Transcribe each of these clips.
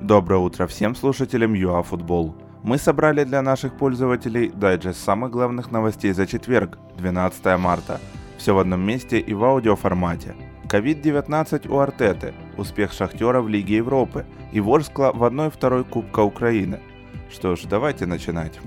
Доброе утро всем слушателям ЮАФутбол. Мы собрали для наших пользователей дайджест самых главных новостей за четверг, 12 марта. Все в одном месте и в аудиоформате. COVID-19 у Артеты, успех Шахтера в Лиге Европы и Ворскла в 1-2 Кубка Украины. Что ж, давайте начинать.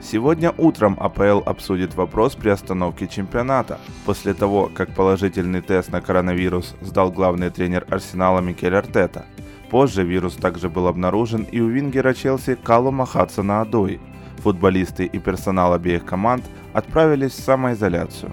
Сегодня утром АПЛ обсудит вопрос приостановки чемпионата, после того, как положительный тест на коронавирус сдал главный тренер Арсенала Микель Артета. Позже вирус также был обнаружен и у вингера Челси Калума Хадсона Адой. Футболисты и персонал обеих команд отправились в самоизоляцию.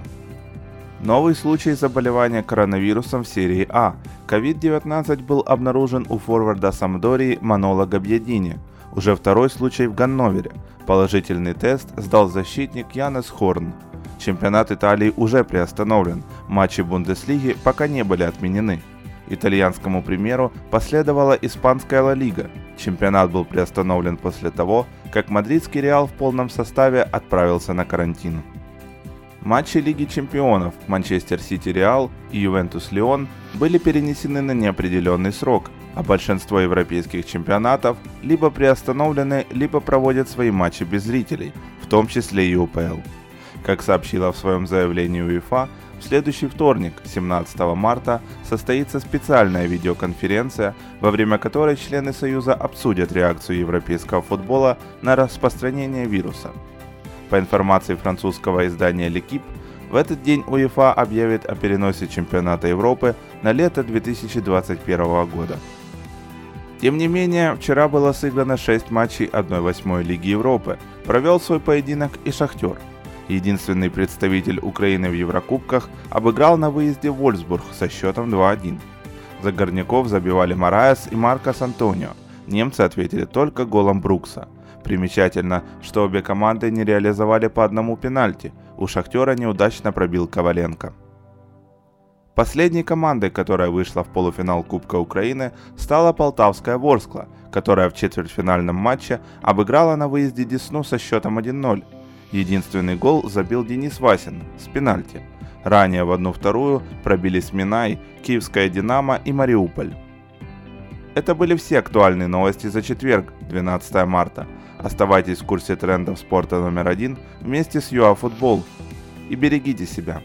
Новый случай заболевания коронавирусом в серии А. COVID-19 был обнаружен у форварда Самдории Манола Габьядини. Уже второй случай в Ганновере. Положительный тест сдал защитник Янес Хорн. Чемпионат Италии уже приостановлен, матчи Бундеслиги пока не были отменены. Итальянскому примеру последовала испанская Ла Лига. Чемпионат был приостановлен после того, как мадридский Реал в полном составе отправился на карантин. Матчи Лиги чемпионов Манчестер Сити Реал и Ювентус Леон были перенесены на неопределенный срок, а большинство европейских чемпионатов либо приостановлены, либо проводят свои матчи без зрителей, в том числе и УПЛ. Как сообщила в своем заявлении УЕФА, в следующий вторник, 17 марта, состоится специальная видеоконференция, во время которой члены Союза обсудят реакцию европейского футбола на распространение вируса. По информации французского издания L'Equipe, в этот день УЕФА объявит о переносе чемпионата Европы на лето 2021 года. Тем не менее, вчера было сыграно 6 матчей 1-8 Лиги Европы. Провел свой поединок и Шахтер. Единственный представитель Украины в Еврокубках обыграл на выезде Вольсбург со счетом 2-1. За горняков забивали Мараес и Маркос Антонио. Немцы ответили только голом Брукса. Примечательно, что обе команды не реализовали по одному пенальти. У Шахтера неудачно пробил Коваленко. Последней командой, которая вышла в полуфинал Кубка Украины, стала Полтавская Ворскла, которая в четвертьфинальном матче обыграла на выезде Десну со счетом 1-0. Единственный гол забил Денис Васин с пенальти. Ранее в одну-вторую пробились Минай, Киевская Динамо и Мариуполь. Это были все актуальные новости за четверг, 12 марта. Оставайтесь в курсе трендов спорта номер один вместе с ЮАФутбол и берегите себя.